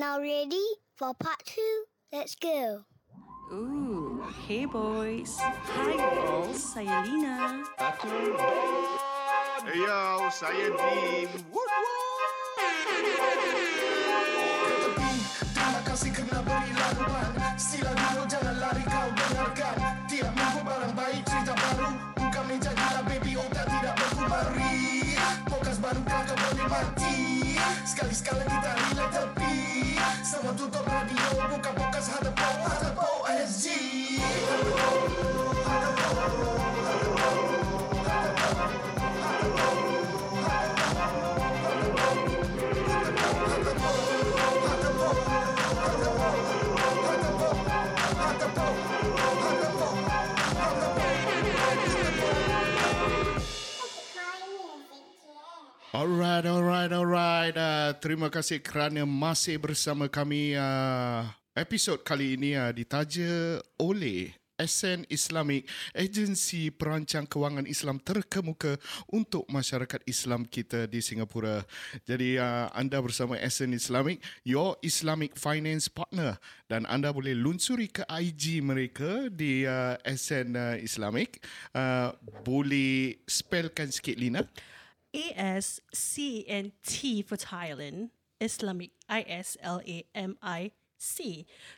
Now ready for part two? Let's go. Ooh, hey boys. Hi all, saya Lina. Hey yo, saya Dean. Woot Terima kasih kerana beri laluan Sila dulu jangan lari kau dengarkan Tiap minggu barang baik cerita baru Bukan meja gila baby otak tidak berkumari Podcast baru kakak boleh mati. Sekali-sekala kita relate tepi. Semua tutup radio Buka podcast Hadapo Hadapo SG Alright, alright, alright. Uh, terima kasih kerana masih bersama kami. Uh, episod kali ini uh, ditaja oleh SN Islamic, agensi perancang kewangan Islam terkemuka untuk masyarakat Islam kita di Singapura. Jadi uh, anda bersama SN Islamic, your Islamic finance partner dan anda boleh lunsuri ke IG mereka di uh, SN uh, Islamic. Uh, boleh spellkan sikit Lina? A-S-C-E-N-T for Thailand. Islamic. I-S-L-A-M-I-C.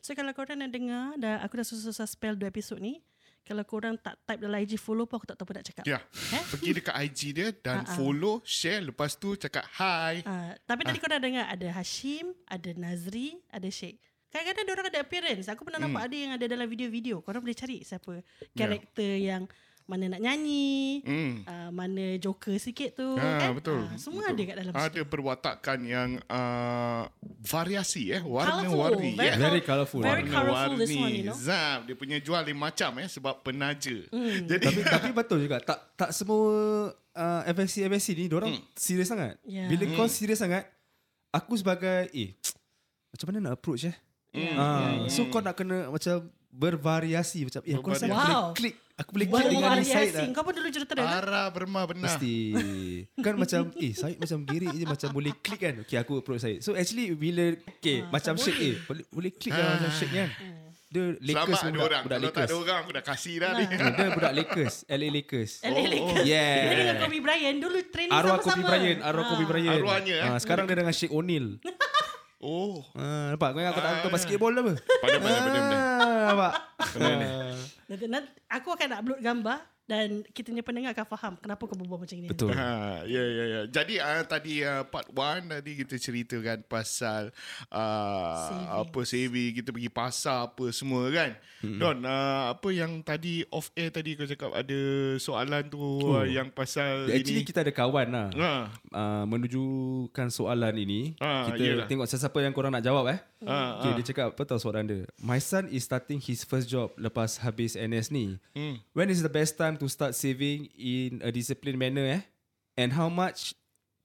So kalau korang nak dengar, dah, aku dah susah-susah spell dua episod ni. Kalau korang tak type dalam IG follow pun aku tak tahu apa nak cakap. Ya. Eh? Pergi dekat IG dia dan follow, share. Lepas tu cakap hi. Uh, tapi tadi korang dengar ada Hashim, ada Nazri, ada Sheikh. Kadang-kadang orang ada appearance. Aku pernah nampak ada yang ada dalam video-video. Korang boleh cari siapa karakter yang mana nak nyanyi, Hmm. uh, mana joker sikit tu. Ah, kan? betul. Ah, semua ada kat dalam situ. Ada perwatakan yang uh, variasi eh. Warna-warni. Very, eh. Very colourful. Very colourful this one, you know. Zam. Dia punya jual lain macam eh. Sebab penaja. Hmm. Jadi tapi tapi betul juga tak tak semua uh, FSC FSC ni orang hmm. serius sangat. Ya. Bila kau serius sangat, aku sebagai eh macam mana nak approach eh? Ya, Ah, so kau nak kena macam bervariasi macam eh aku rasa aku Wow. boleh klik aku boleh klik dengan ni Syed Bervariasi. lah. Kau pun dulu jurutera kan? Ara berma benar. Mesti Kan macam Eh Syed macam gerik je Macam boleh klik kan Okay aku approach Syed So actually bila Okay macam Syed eh Boleh, boleh klik kan Macam Syed kan Dia Lakers Selamat ada budak, orang. budak Kalau tak Lakers ada orang, aku dah kasih dah ni. Ah, Dia budak Lakers LA Lakers LA Lakers. Yeah. Dia dengan Kobe Bryant dulu training Arwah sama-sama. Kobe Bryant Arwah Kobe Ah. Bryant Arwahnya, eh? Ah, Sekarang dia dengan Sheikh O'Neal Oh. Ah, nampak kau ingat aku tak nonton basketball apa? Pandai, pandai, pandai, pandai. Ah, nampak? Nanti, nanti, aku akan nak upload gambar dan kita punya pendengar akan faham kenapa kau berbual macam ni. Betul. Ha, ya ya ya. Jadi uh, tadi uh, part 1 tadi kita ceritakan pasal uh, Savings. apa saving, kita pergi pasar apa semua kan. Hmm. Don, uh, apa yang tadi off air tadi kau cakap ada soalan tu oh. uh, yang pasal Actually ini. kita ada kawan lah. Ha. Uh, menujukan soalan ini. Ah, kita yelah. tengok siapa yang korang nak jawab eh. Ah, okay, ah. dia cakap apa tahu soalan dia. My son is starting his first job lepas habis NS ni. Hmm. When is the best time to start saving in a disciplined manner eh? And how much?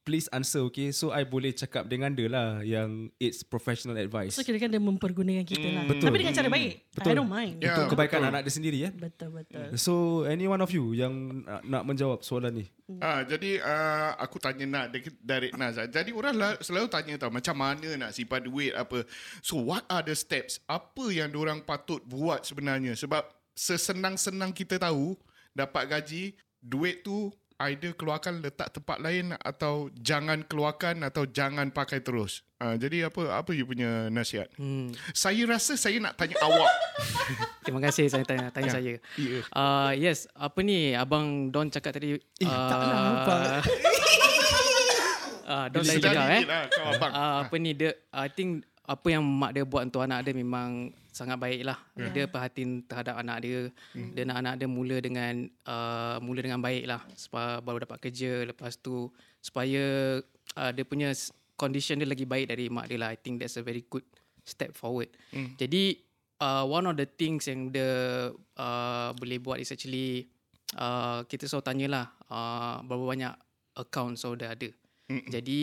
Please answer okay. So I boleh cakap dengan dia lah yang it's professional advice. So kira kan dia mempergunakan kita lah. Betul. Tapi dengan cara baik. Betul. I don't mind. Ya. Untuk kebaikan betul. anak dia sendiri eh. Betul betul. So any one of you yang nak, nak menjawab soalan ni? Ah, jadi uh, aku tanya nak dari- Naz. Jadi orang la- selalu tanya tau macam mana nak simpan duit apa. So what are the steps? Apa yang orang patut buat sebenarnya? Sebab sesenang-senang kita tahu dapat gaji, duit tu either keluarkan letak tempat lain atau jangan keluarkan atau jangan pakai terus. Uh, jadi apa apa you punya nasihat? Hmm. Saya rasa saya nak tanya awak. Terima kasih saya tanya tanya saya. Ya. Uh, yes, apa ni abang Don cakap tadi? Eh, tak nampak. Uh, Don Sedar cakap eh. lah, kau abang. Uh, apa ni dia I think apa yang mak dia buat untuk anak dia memang sangat baik lah. Yeah. Dia perhatian terhadap anak dia. Dia nak anak dia mula dengan uh, mula dengan baik lah. Supaya baru dapat kerja. Lepas tu supaya uh, dia punya condition dia lagi baik dari mak dia lah. I think that's a very good step forward. Hmm. Jadi uh, one of the things yang dia uh, boleh buat is actually uh, kita selalu tanyalah uh, berapa banyak account so dia ada. Mm-mm. Jadi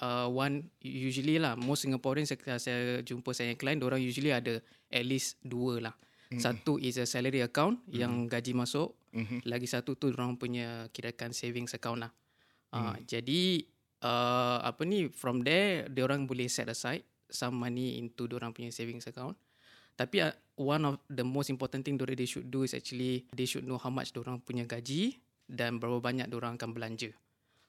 uh, one usually lah most Singaporeans saya, saya jumpa saya yang client orang usually ada at least dua lah. Mm-hmm. Satu is a salary account mm-hmm. yang gaji masuk. Mm-hmm. Lagi satu tu orang punya kirakan savings account lah. Uh, mm. Jadi uh, apa ni from there dia orang boleh set aside some money into orang punya savings account. Tapi uh, one of the most important thing dorang they should do is actually they should know how much orang punya gaji dan berapa banyak orang akan belanja.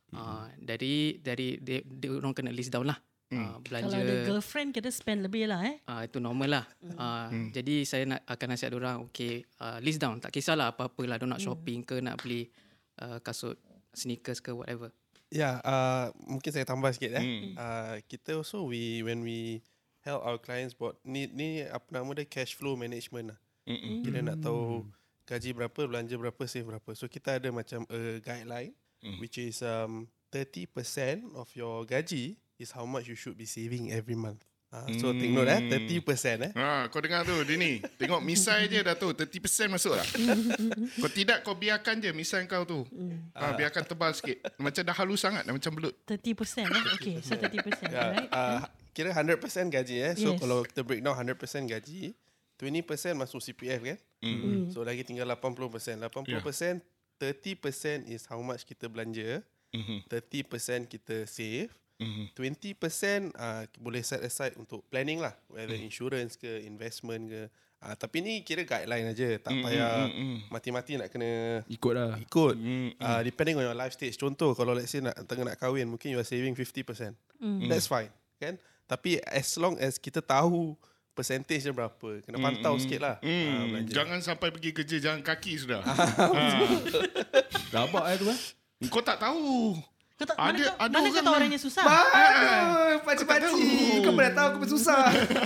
Mm-hmm. Uh, dari dari dia, dia orang kena list down lah. Uh, belanja Kalau ada girlfriend kita spend lebih lah eh. uh, itu normal lah. Uh, hmm. Jadi saya nak akan nasihat orang okay uh, list down tak kisahlah apa-apa lah dia nak shopping ke nak beli uh, kasut sneakers ke whatever. Ya, uh, mungkin saya tambah sikit eh. Uh, kita also we when we help our clients buat ni ni apa nama dia cash flow management lah. Mm-mm. Kita nak tahu gaji berapa, belanja berapa, save berapa. So kita ada macam a guideline mm. which is um 30% of your gaji is how much you should be saving every month. Uh, so take note eh 30% eh. Ha, kau dengar tu, Dini. Tengok misai je dah tu. 30% masuk tak? kau tidak, kau biarkan je misai kau tu. Ha, biarkan tebal sikit. Macam dah halus sangat, dah macam belut. 30% eh. Okay, so 30%. Ya, Alright. uh, kira 100% gaji eh. So Yes. kalau kita break down 100% gaji, 20% masuk CPF kan? Mm. So lagi tinggal 80%. 80% 30% is how much kita belanja, Mhm. 30% kita save, Mhm. 20% uh, boleh set aside untuk planning lah, whether Mm. insurance ke investment ke. Uh, tapi ni kira guideline aja, tak Mm, payah mm, mm, mm. mati-mati nak kena Ikut lah. ikut. Mm, Uh, depending on your life stage. Contoh kalau let's say nak tengah nak kahwin, mungkin you are saving 50%. Mm. That's fine, kan? Tapi as long as kita tahu percentage dia berapa, kena pantau sikit lah. Hmm, ah, belanja. jangan sampai pergi kerja jalan kaki sudah. Rabak eh tu eh. Kau tak tahu. Kau tak, Ada- mana kau, ada mana kau orang tahu yang- orangnya susah? Aduh, pakcik-pakcik. Kau pernah tahu aku bersusah.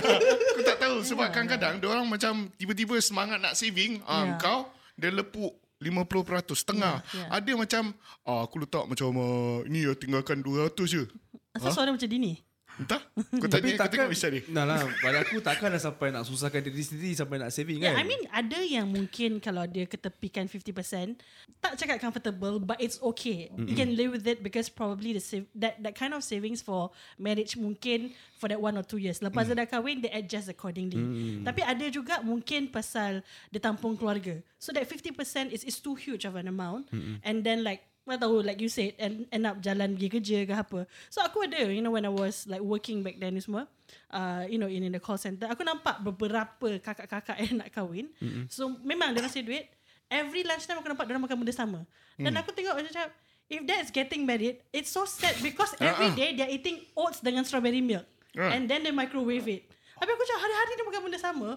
Kau tak tahu sebab kadang-kadang dia orang macam tiba-tiba semangat nak saving, ah Ya. kau dia lepuk 50% setengah. Ya, ya. Ada macam ah, aku letak macam uh, ni ya tinggalkan 200 je. Asal suara macam Dini? Entah. Kau tanya kau tengok bisa dia. Nah lah, pada aku takkan sampai nak susahkan diri sendiri sampai nak saving Yeah, kan. I mean ada yang mungkin kalau dia ketepikan 50% tak cakap comfortable but it's okay. Mm-hmm. You can live with it because probably the save, that that kind of savings for marriage mungkin for that one or two years. Lepas mm. dia dah kahwin they adjust accordingly. Mm. Tapi ada juga mungkin pasal dia tampung keluarga. So that 50% is is too huge of an amount mm-hmm. and then like Mana tahu like you said and end up jalan pergi kerja ke apa. So aku ada you know when I was like working back then ni semua uh, you know in, in the call center aku nampak beberapa kakak-kakak yang nak kahwin. Mm-hmm. So memang dia rasa duit every lunchtime aku nampak dia makan benda sama. Dan aku tengok macam if that's getting married it's so sad because every Ah, day they're eating oats dengan strawberry milk Ah. and then they microwave it. Tapi aku macam hari-hari dia makan benda sama.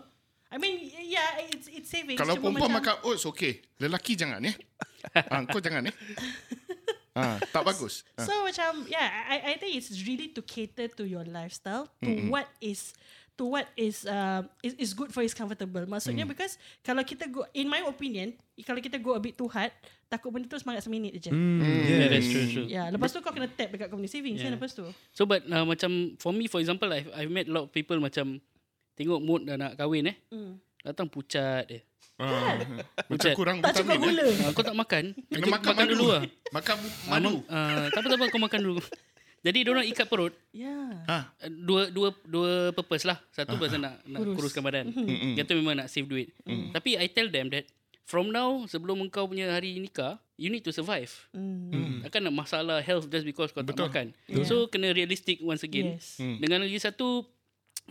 I mean yeah it's it's saving. Kalau perempuan macam- makan oats okey. Lelaki jangan ya. ha, kau jangan ya. Ha, tak bagus. Ha. So macam yeah, I I think it's really to cater to your lifestyle to mm-hmm. what is to what is uh, is is good for is comfortable. Maksudnya mm. because kalau kita go in my opinion, kalau kita go a bit too hard, takut benda tu semangat seminit je. Mm. Yeah, that's true, true. Yeah, lepas tu kau kena tap dekat company savings yeah. kan Yeah. lepas tu. So but uh, macam for me for example I've, I've met a lot of people macam tengok mood dah nak kahwin eh. Mm. Datang pucat eh. Ha, macam Pucat. kurang Tak cukup vitamin. gula. Eh. Uh, kau tak makan. Kena Macam makan, madu. dulu lah. Makan Ah, madu. ma- Uh, tak apa tak apa kau makan dulu. Jadi dia orang ikat perut Yeah. Ha. uh, dua dua dua purpose lah. Satu pasal nak nak Kurus. kuruskan badan. Yang tu memang nak save duit. Tapi I tell them that from now sebelum engkau punya hari nikah, you need to survive. Mm. Takkan nak masalah health just because kau Betul. tak makan. Yeah. So kena realistic once again. Yes. Hmm. Dengan lagi satu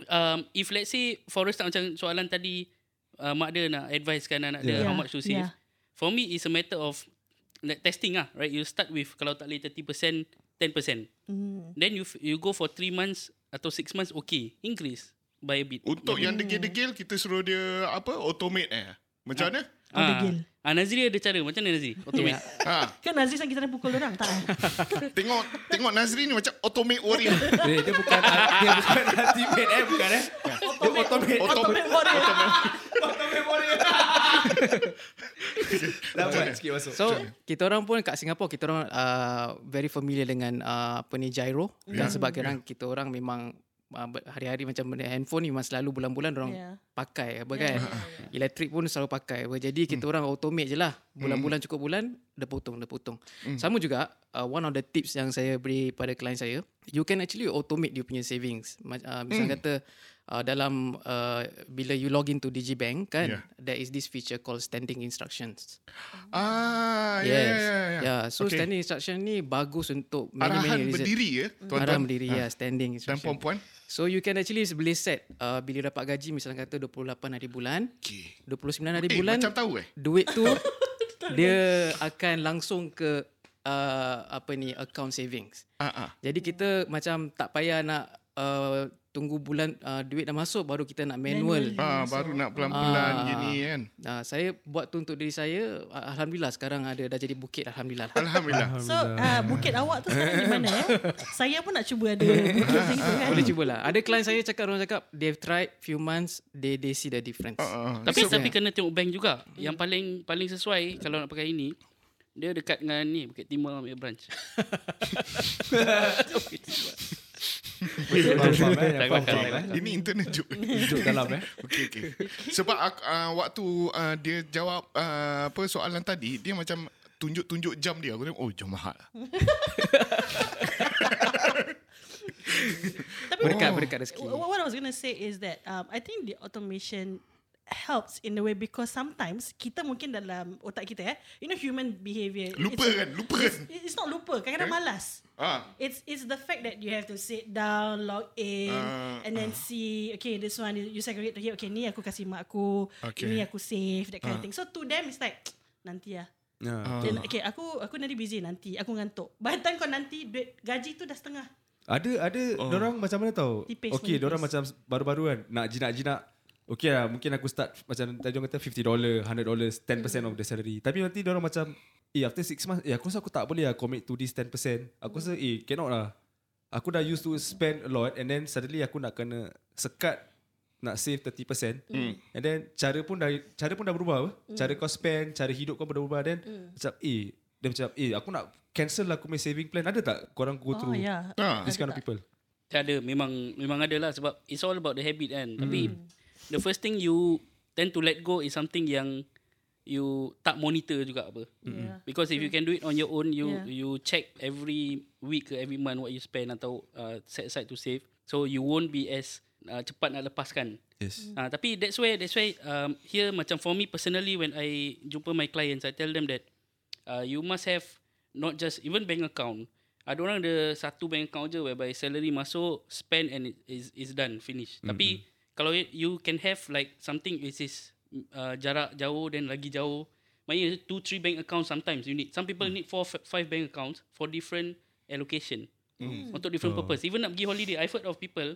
um, if let's say Forrest tak macam soalan tadi uh, mak dia nak advisekan anak dia Yeah. how much to save. Yeah. For me it's a matter of like, testing lah, right? You start with kalau tak boleh 30%, 10%. Mm. Then you f- you go for 3 months atau 6 months okay, increase by a bit. Untuk yang degil-degil kita suruh dia apa automate eh. Macam mana? Oh, degil. Ah, Nazri ada cara. Macam mana Nazri? Automate. Ha, Kan Aziz yang kita dah pukul orang tak? eh? tengok tengok Nazri ni macam automate warrior. Dia, dia bukan dia bukan ultimate eh bukan eh. Dia automate. Automate warrior. Automate warrior. Dapat sikit masuk. So kita orang pun kat Singapura kita orang uh, very familiar dengan uh, apa ni gyro Ya, dan sebab yeah. kita orang memang uh, ber- hari-hari macam benda handphone ni memang selalu bulan-bulan orang Yeah. pakai apa kan. Elektrik pun selalu pakai apa. Jadi kita orang automate je lah. Bulan-bulan cukup bulan dia potong, dia potong. Sama juga uh, one of the tips yang saya beri pada klien saya, you can actually automate dia punya savings. Uh, misal kata uh, dalam uh, bila you log into Digibank kan, Yeah. there is this feature called standing instructions. Ah, ya, Yes. ya, ya, ya. Yeah, so Okay. standing instruction ni bagus untuk many Arahan many reasons. berdiri ya, Arahan tuan-tuan berdiri ya, standing dan instruction. puan-puan. So you can actually boleh set uh, bila dapat gaji misalnya kata 28 hari bulan, Okay. 29 hari Eh, bulan macam tahu eh? duit tu dia akan langsung ke uh, apa ni account savings. Ah. Jadi kita macam tak payah nak uh, tunggu bulan uh, duit dah masuk baru kita nak manual. Manual. Ah, baru nak pelan-pelan Ah. gini kan. Nah, saya buat tu untuk diri saya uh, alhamdulillah sekarang ada dah jadi bukit alhamdulillah. Alhamdulillah. So uh, bukit awak tu sekarang di mana eh? Saya pun nak cuba ada bukit macam itu kan. Boleh cubalah. Ada klien saya cakap orang cakap they've tried few months they they see the difference. Ah, ah. Tapi So- tapi kena tengok bank juga. Yang paling paling sesuai kalau nak pakai ini dia dekat dengan ni Bukit Timur punya branch. Faham, faham, Ini internet joke. Duduk dalam eh. Okey okey. Sebab aku, uh, waktu uh, dia jawab uh, apa soalan tadi, dia macam tunjuk-tunjuk jam dia. Aku tengok oh jam mahal. Tapi Berdekat berdekat rezeki. Wh- What I was going to say is that um, I think the automation helps in a way because sometimes kita mungkin dalam otak kita eh, you know human behavior. Lupa it's, kan? Lupa kan? It's, it's not lupa, kadang-kadang malas. Ah. It's it's the fact that you have to sit down, log in, Ah, and then see. Okay, this one you segregate. Okay, okay, ni aku kasih mak aku. Okay. Ini aku save that kind of thing. So to them it's like nanti lah. Ya. Then, okay, aku aku nanti busy nanti. Aku ngantuk. By the time kau nanti duit gaji tu dah setengah. Ada ada oh. orang macam mana tau? Tipis Okay, pun orang macam baru-baru kan nak jinak-jinak. Okay lah, mungkin aku start macam tadi orang kata $50, $100, 10% of the salary. Tapi nanti orang macam, eh after 6 months, eh aku rasa aku tak boleh lah commit to this 10%. Aku rasa eh cannot lah. Aku dah used to spend a lot and then suddenly aku nak kena sekat nak save 30%. Mm. And then cara pun dah cara pun dah berubah apa? Mm. Cara kau spend, cara hidup kau pun dah berubah then mm. macam eh dia macam eh aku nak cancel lah aku punya saving plan. Ada tak korang go Oh, through yeah. Ah. this kind of people? Tak ada memang memang ada lah sebab it's all about the habit kan. Tapi the first thing you tend to let go is something yang you tak monitor juga apa. Yeah. Because if you can do it on your own, you Yeah. you check every week ke every month what you spend atau uh, set aside to save. So you won't be as uh, cepat nak lepaskan. Yes. Uh, tapi that's why that's why um, here macam for me personally when I jumpa my clients I tell them that uh, you must have not just even bank account. Ada orang ada satu bank account je whereby salary masuk, spend and it is is done, finish. Mm-hmm. Tapi kalau you- can have like something which is uh, jarak jauh dan lagi jauh. Maknanya two, three bank accounts sometimes you need. Some people need four, f- five bank accounts for different allocation. Untuk different purpose. Even nak pergi holiday, I've heard of people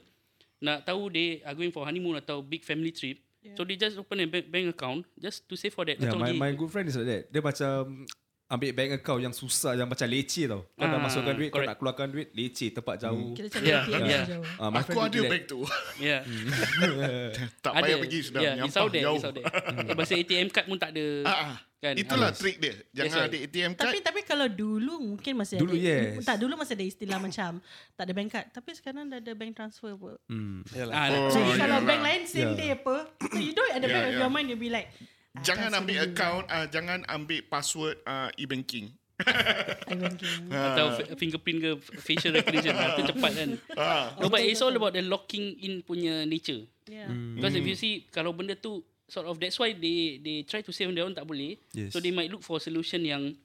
nak tahu they are going for honeymoon atau big family trip. Yeah. So they just open a bank, bank account just to save for that. Yeah, Atau my, my good friend is like that. Dia macam ambil bank account yang susah, yang macam leceh tau. Kau dah Ah, masukkan duit, kau nak keluarkan duit, leceh, tempat jauh. Kita cari Yeah, ATM yeah. jauh. Ah, my Aku ada bank tu. Yeah. tak payah pergi sudah. Yeah, it's Nyampah out there, jauh. there. Eh, Masa ATM card pun tak ada. Ah, ah. Kan? Itulah Ah. trik dia. Jangan That's ada ATM card. Tapi tapi kalau dulu mungkin masih Dulu, ada yes. tak dulu masih ada istilah macam tak ada bank card tapi sekarang dah ada bank transfer pun. Hmm. Yalah. Ah, Oh, Jadi kalau bank lain same Yeah. day apa so you don't at the Yeah, back of yeah. your mind you'll be like Jangan ambil dulu. account, uh, jangan ambil password uh, e-banking. Banking. Atau fingerprint ke facial recognition Itu cepat kan No but it's all about the locking in punya nature Yeah. Because if you see Kalau benda tu Sort of That's why they They try to save on their own Tak boleh Yes. So they might look for a solution yang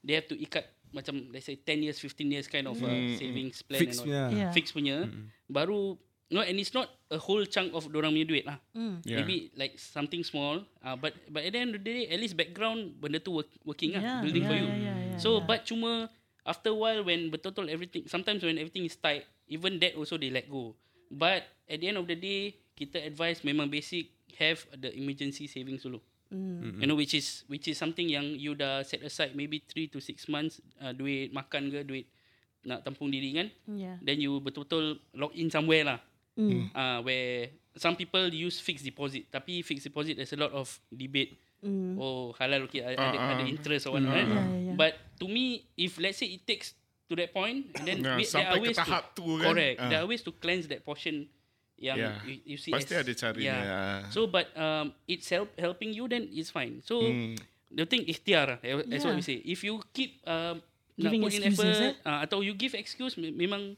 They have to ikat Macam let's say 10 years 15 years kind of uh, Savings plan Fix and all. punya. Yeah. Fix punya Baru No and it's not A whole chunk of Dorang punya duit lah. Yeah. Maybe like something small. Uh, But but at the end of the day At least background Benda tu work, working Yeah, lah Building yeah, for you. yeah, yeah, yeah, So yeah. but cuma After a while when betul-betul everything Sometimes when everything is tight Even that also they let go. But at the end of the day Kita advise memang basic Have the emergency savings dulu. Mm. You know which is Which is something yang You dah set aside Maybe 3 to 6 months uh, Duit makan ke Duit Nak tampung diri kan? Yeah. Then you betul-betul Log in somewhere lah Mm. uh, Where Some people use fixed deposit Tapi fixed deposit There's a lot of debate Mm. Oh halal okay Ada, Ah, ada, ah. ada interest or what right? Yeah, yeah, yeah. But to me If let's say it takes To that point And then Yeah, we, there are ways tahap to, tu kan. Correct Ah. There are ways to cleanse that portion Yang Yeah. you, you see Pasti as, ada caranya. yeah. Ah. So but um, It's help, helping you Then it's fine So Hmm. the thing ikhtiar. eh, That's what Yeah. we say. If you keep um, Giving excuses, effort eh? uh, atau you give excuse me- memang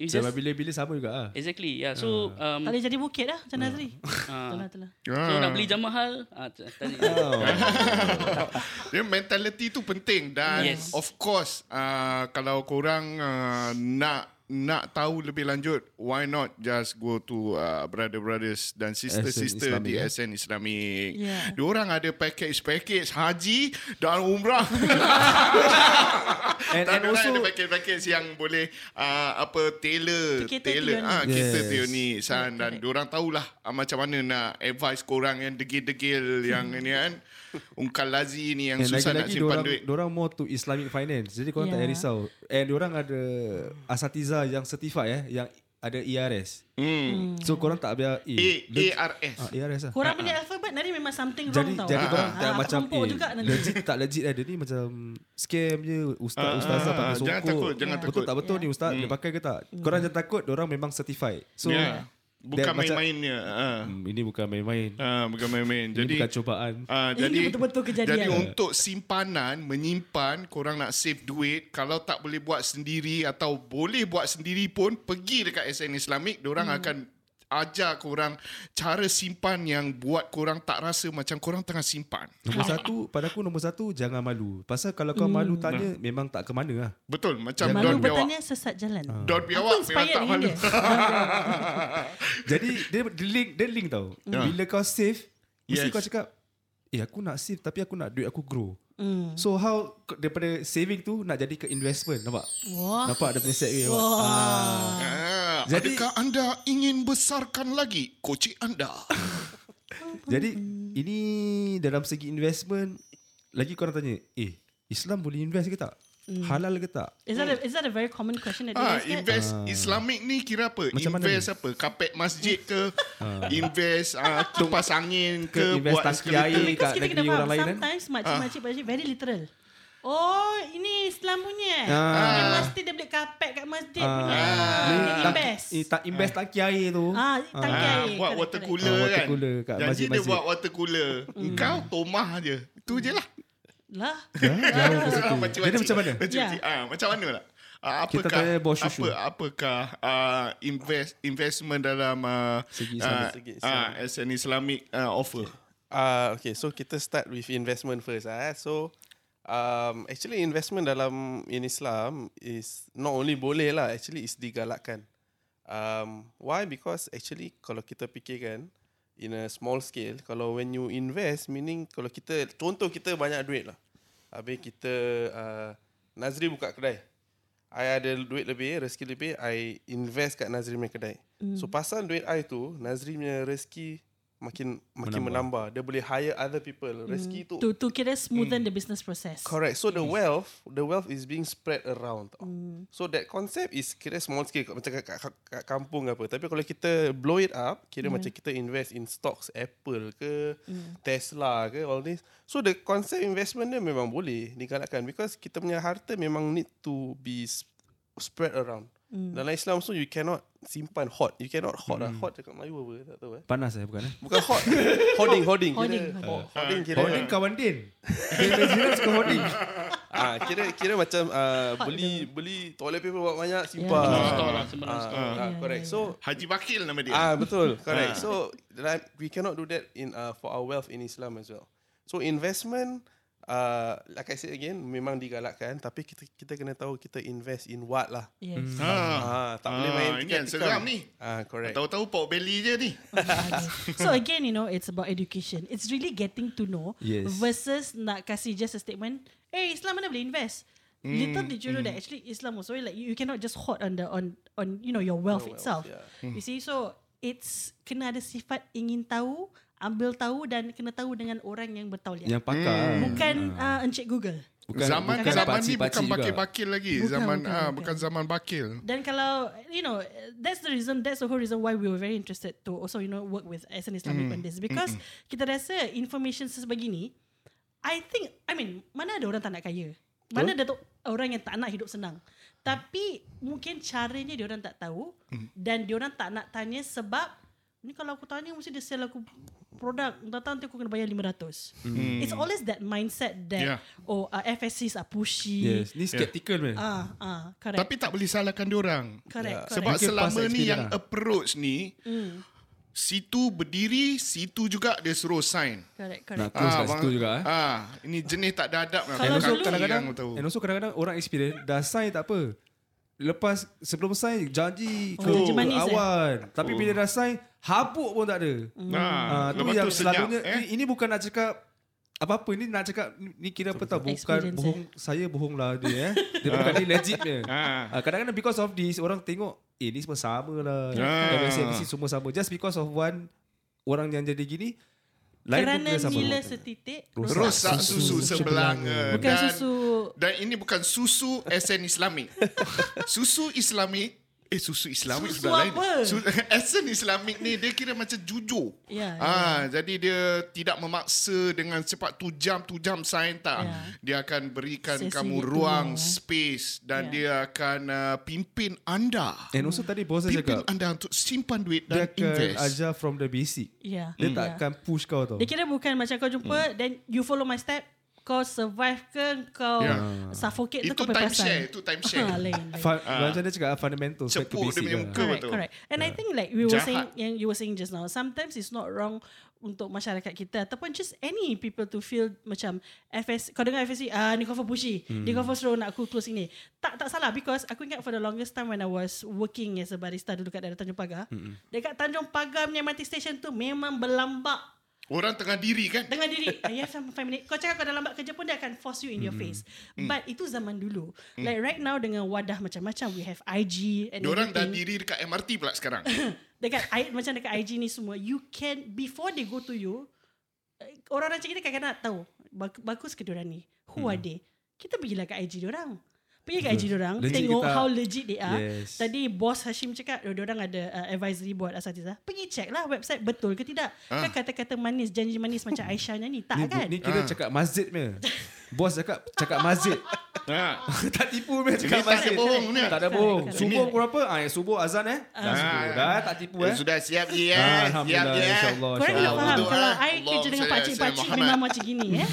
you just Sama bila-bila sama juga ah. exactly yeah. So um, Tak boleh jadi bukit dah macam Nazri. ah, Itulah, itulah. so nak beli jam mahal ah, tadi. Dia mentality tu penting dan Yes. of course uh, kalau korang uh, nak nak tahu lebih lanjut why not just go to uh, brother brothers dan sister sister Islamic, di eh? SN Islamic. Yeah. Diorang ada package-package haji dan umrah. And, Dan and also ada package-package yang boleh uh, apa tailor tailor ah needs. kita Yes. teoni san dan diorang tahulah uh, macam mana nak advise korang yang degil-degil yang ini kan. Ungkal lazi ni yang And susah nak lagi-lagi simpan dorang, duit. dorang more to Islamic finance. Jadi korang tak payah Yeah. risau. And dorang ada asatiza yang certified eh, yang ada ERS. Hmm. So korang tak payah A eh, ARS. ah, ERS lah. Korang punya alphabet nanti memang something Jadi wrong tau. jadi korang Ah, tak tak macam eh, juga nanti. legit tak legit eh. Dia ni macam scam je. Ustaz Ah, ustazah ah, pakai ah, songkok. jangan takut, jangan Betul takut. tak betul ni ustaz dia pakai ke tak? Korang jangan takut, orang memang certified. So Ya. Bukan main-mainnya. Ah. Hmm, ini bukan main-main. Ah, bukan main-main. Ini Jadi bukan cobaan. Ah, Ini jadi betul-betul kejadian. Jadi untuk simpanan, menyimpan, korang nak save duit, kalau tak boleh buat sendiri atau boleh buat sendiri pun, pergi dekat SN Islamic, diorang hmm. akan ajar korang cara simpan yang buat korang tak rasa macam korang tengah simpan. Nombor satu, pada aku nombor satu, jangan malu. Pasal kalau kau malu Hmm. tanya, memang tak ke mana lah. Betul, macam Malu Don biawak. bertanya sesat jalan. Don Aku biawak memang tak malu. dia. Jadi, dia, dia link, dia link tau. Ya. Bila kau save, mesti Yes. kau cakap, eh aku nak save tapi aku nak duit aku grow. Hmm. So how daripada saving tu nak jadi ke investment nampak? Wah. Nampak dia punya set nampak? Wah. Ah, Jadi- adakah anda ingin besarkan lagi kocik anda? Jadi ini dalam segi investment lagi korang tanya, eh Islam boleh invest ke tak? Halal ke tak? Is that a, is that a very common question that they Ah, ask? that? invest Islamic ni kira apa? Macam mana invest apa? Kapet masjid ke? invest uh, kipas angin ke? Ke invest buat tangki air Because kat kita kena negeri faham, orang lain kan? sometimes makcik-makcik makcik very literal. Oh, ini Islam punya. Ah. Dia mesti dia beli kapet kat masjid Ah. punya. Ni Dia tak- invest. Eh, tak invest tangki air tu. Ah, tangki Ah, air. buat Correct, water cooler Ah, water kan. cooler kat Janji dia masjid-masjid. buat water cooler. Engkau tomah je. Itu je lah. Lah. Ya, jauh ke situ. Ah, macam Jadi macam mana? Macam, Ya. ah, macam mana lah? Ah, Kita apakah tanya bos apa apakah uh, invest investment dalam uh, Segi uh, Islamic. Uh, as an Islamic uh, offer? Uh, okay, so kita start with investment first. Ah. So, um, actually investment dalam in Islam is not only boleh lah, actually is digalakkan. Um, why? Because actually kalau kita fikirkan in a small scale, kalau when you invest, meaning kalau kita, contoh kita banyak duit lah. Habis kita, uh, Nazri buka kedai. I ada duit lebih, rezeki lebih, I invest kat Nazri punya kedai. Mm. So pasal duit I tu, Nazri punya rezeki makin makin menambah. Dia boleh hire other people. Rezeki tu To to kira smoothen the business process. Correct. So the wealth, the wealth is being spread around. Tau. So that concept is kira small scale macam kat, kat, kat kampung ke apa. Tapi kalau kita blow it up, kira macam kita invest in stocks Apple ke, Tesla ke, all this. So the concept investment dia memang boleh digalakkan because kita punya harta memang need to be spread around. Dalam Islam so you cannot simpan hot. You cannot hot lah. Hot dekat Melayu apa tak tahu eh. Panas eh bukan eh? Bukan hot. hoarding, hoarding. Hoarding, Kira, hoarding. hoarding kira. Holding kawan Din. Dia New suka holding. Ah, kira kira macam uh, beli beli toilet paper buat banyak simpan. Yeah. Store lah, sembarang Ah, store. ah, correct. So Haji Bakil nama dia. ah betul, correct. So like, we cannot do that in uh, for our wealth in Islam as well. So investment uh, like I said again memang digalakkan tapi kita kita kena tahu kita invest in what lah. Yes. Ah, tak boleh main ini yang seram ni. Ah, correct. Tahu-tahu pork belly je ni. so again, you know, it's about education. It's really getting to know Yes. versus nak kasih just a statement. Eh, Islam mana boleh invest? Little did you know that actually Islam also like you, you cannot just hoard on the on on you know your wealth wealth, itself. yeah. You see, so it's kena ada sifat ingin tahu, ambil tahu dan kena tahu dengan orang yang bertauliah. Yang pakar. Bukan uh, encik Google. Bukan, zaman bukan zaman ni pakcik-pakcik bukan bakil-bakil lagi. Bukan, zaman bukan, ah bukan. bukan zaman bakil. Dan kalau you know that's the reason that's the whole reason why we were very interested to also you know work with SN Islamic on this because kita rasa information sebegini I think I mean mana ada orang tak nak kaya mana ada tu orang yang tak nak hidup senang tapi mungkin caranya dia orang tak tahu dan dia orang tak nak tanya sebab ni kalau aku tanya mesti dia sell aku produk Datang nanti aku kena bayar 500 Hmm. It's always that mindset that Yeah. Oh uh, FSCs are pushy Yes, ni skeptical man. Ah, ah, correct. Tapi tak boleh salahkan diorang. correct, correct. Sebab Mungkin selama ni yang lah. approach ni situ berdiri, situ juga dia suruh sign. correct, Nak correct. close kat bang- situ juga eh. Ah, ini jenis tak ada adab lah. Kalau dulu- yang kadang-kadang. And also kadang-kadang orang experience dah sign tak apa. Lepas sebelum sign janji Oh, ke janji manis, eh? awan. Tapi bila dah sign habuk pun tak ada. Ah, Ah, tu lepas yang tu senyap, selalunya eh? ni, ini bukan nak cakap apa-apa ni nak cakap ni- kira apa tau bukan Experience, bohong saya bohong lah dia eh. Dia bukan ni legit dia. Ah. Ah, kadang-kadang because of this orang tengok eh ni semua sama lah. Ah. MSC, MSC semua sama. Just because of one orang yang jadi gini lain pun Kerana sama. nila setitik Rosak susu sebelanga. Bukan Dan- susu Dan ini bukan susu SN Islamik. susu Islamik Eh susu Islamik Susu sudah lain. apa? Su- SN Islamik ni dia kira macam jujur. Ya, ah, jadi dia tidak memaksa dengan cepat tu jam tu jam sign tak. Ya. Dia akan berikan Sesi kamu itu, ruang, eh. space dan Ya. dia akan uh, pimpin anda. And also tadi bos saya Pimpin cakap anda untuk simpan duit dia dan akan invest. ajar from the basic. Ya Dia ya. tak akan push kau tau. Dia kira bukan macam kau jumpa Then you follow my step Kau survive ke Kau Ya. suffocate tu Itu kau time perasan share, itu time share. Ah, lain, lain. Fun, Macam dia cakap fundamental back to Cepuk dia punya muka. Correct, betul. correct. And I think like we were Jahat. saying yang you were saying just now, sometimes it's not wrong untuk masyarakat kita ataupun just any people to feel macam FS kau dengar FSC ah ni confirm pushy Hmm. dia confirm suruh nak aku close ini tak tak salah because aku ingat for the longest time when I was working as a barista dulu kat daerah Tanjung Pagar Hmm. dekat Tanjung Pagar punya MRT station tu memang berlambak Orang tengah diri kan? dengan diri. Have some five minutes Kau cakap kau dah lambat kerja pun Dia akan force you in your face. But itu zaman dulu. Like right now Dengan wadah macam-macam We have IG and Diorang dah diri dekat MRT pula sekarang. dekat I- macam dekat IG ni semua you can before they go to you eh, orang-orang macam kita kadang-kadang nak tahu bag- bagus ke diorang ni? Who are they? Kita pergilah kat IG diorang pergi kat IG diorang Legit tengok kita- how legit they are Yes. tadi bos Hashim cakap oh, diorang ada uh, advisory board asatizah pergi check lah website betul ke tidak Ah. kan kata-kata manis janji manis macam Aisyah nyanyi tak Ni, kan ni kira Ah. cakap masjid punya. Bos cakap cakap masjid. ha. tak tipu punya cakap Ini tak ada masjid. bohong ni. Tak ada bohong. Subuh pukul berapa? Ah, yang subuh azan eh. Dah subuh. Dah tak tipu eh. Sudah siap je Ah, eh. Siap Alhamdulillah je eh. insyaAllah. Korang kena insyaAllah. faham Kalau ah. I kerja dengan pakcik-pakcik Memang macam gini eh.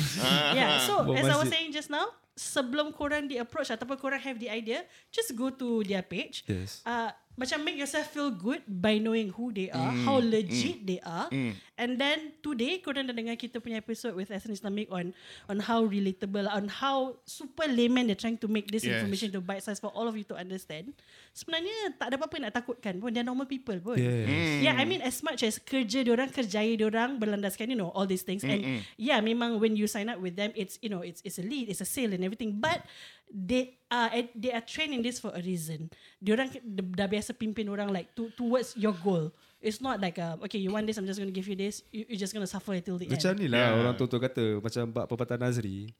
yeah. So as I was masjid. saying just now Sebelum korang di approach Ataupun korang have the idea Just go to their page. Yes. uh, Macam make yourself feel good By knowing who they are How legit they are And then Today korang dah dengar kita punya episode With Ascent Islamic On on how relatable On how super layman They're trying to make this Yes. information To bite size For all of you to understand Sebenarnya Tak ada apa-apa nak takutkan pun They're normal people pun Yes. Yeah, I mean as much as kerja diorang, kerjaya diorang berlandaskan, you know, all these things. And yeah, memang when you sign up with them, it's you know, it's it's a lead, it's a sale and everything. But they are they are trained in this for a reason. Diorang ke- dah biasa pimpin orang like to, towards your goal. It's not like uh, okay, you want this, I'm just going to give you this. You, you're just going to suffer until the Macam end. ni lah Yeah. orang tua-tua kata. Macam bab pepatah Nazri.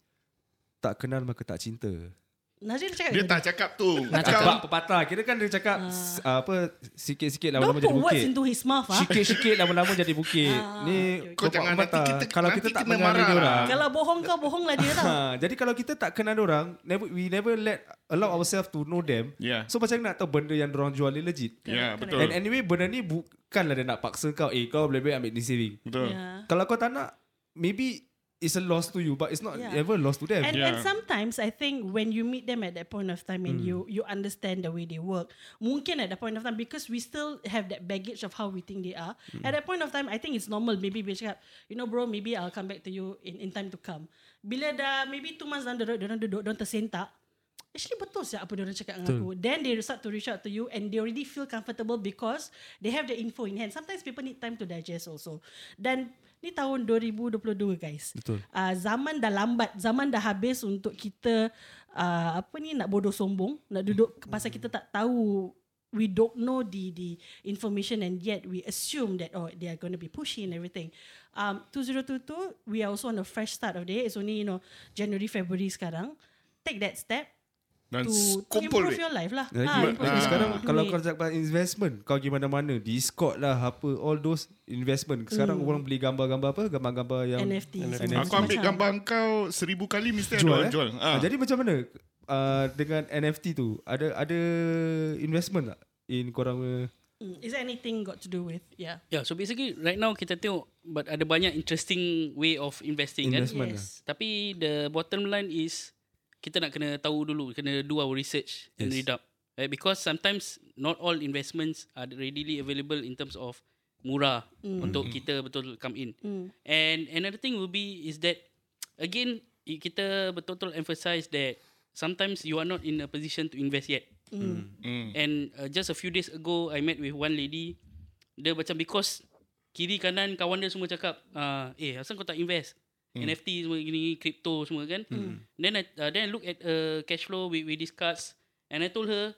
Tak kenal maka tak cinta. Nazir cakap Dia tak cakap tu. Nak Kau- cakap pepatah. Kira kan dia cakap s- apa sikit-sikit Don't lama-lama put jadi words bukit. into his mouth. Ah. Sikit-sikit lama-lama jadi bukit. Ni Kau jangan nanti pepatah. kita- Kalau nanti kita tak kena marah dia lah. orang. Kalau bohong kau, bohong lah dia tau. Ha, jadi kalau kita tak kenal orang, never we never let allow ourselves to know them. Yeah. So macam mana nak tahu benda yang orang jual ni legit? Ya, Correct, betul. And anyway benda ni bukanlah dia nak paksa kau, eh kau boleh ambil ni saving. Betul. Yeah. Kalau kau tak nak, maybe it's a loss to you, but it's not Yeah. ever loss to them. And, Yeah. and sometimes I think when you meet them at that point of time and you you understand the way they work, mungkin at that point of time because we still have that baggage of how we think they are. At that point of time, I think it's normal. Maybe we cakap, you know, bro, maybe I'll come back to you in in time to come. Bila dah maybe two months down the road, diorang duduk, diorang tersentak. Actually betul sih apa diorang cakap dengan aku. Then they start to reach out to you and they already feel comfortable because they have the info in hand. Sometimes people need time to digest also. Dan ni tahun 2022 guys. Betul. Uh, zaman dah lambat, zaman dah habis untuk kita uh, apa ni nak bodoh sombong, nak duduk pasal kita tak tahu we don't know the the information and yet we assume that oh they are going to be pushy and everything. Um 2022 we are also on a fresh start of the year. It's only you know January February sekarang. Take that step Dan to, to kumpul improve duit. your life lah. Lagi, Ah, improve lagi your sekarang duit. kalau kau cakap investment, kau pergi mana-mana, Discord lah, apa, all those investment. Sekarang orang beli gambar-gambar apa? Gambar-gambar yang NFT. NFT. Aku ambil gambar kau seribu kali mesti ada jual. Eh? jual. Ah. Ah. Jadi macam mana uh, dengan NFT tu? Ada ada investment tak in korang punya Mm. Is there anything got to do with yeah? Yeah, so basically right now kita tengok but ada banyak interesting way of investing Investment kan. Yes. Tapi the bottom line is kita nak kena tahu dulu, kena do our research and Yes. read up. Right? Because sometimes not all investments are readily available in terms of murah untuk kita betul come in. And another thing will be is that again kita betul-betul emphasize that sometimes you are not in a position to invest yet. And uh, just a few days ago I met with one lady dia macam because kiri kanan kawan dia semua cakap uh, eh asal kau tak invest NFT semua gini crypto semua kan then I uh, then I look at uh, cash flow we we discuss and I told her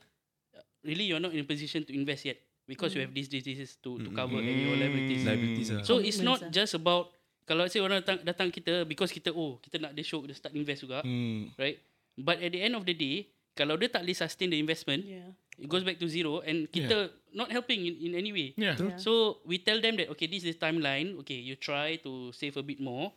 really you're not in a position to invest yet because you have this this this to to cover and your liabilities Liabilities lah. so it's not Commitments just about kalau let's say orang datang, datang kita because kita oh kita nak dia show dia start invest juga Hmm. right but at the end of the day kalau dia tak boleh sustain the investment Yeah. it goes back to zero and kita not helping in, in any way. Yeah. Yeah. So we tell them that okay this is the timeline. Okay, you try to save a bit more.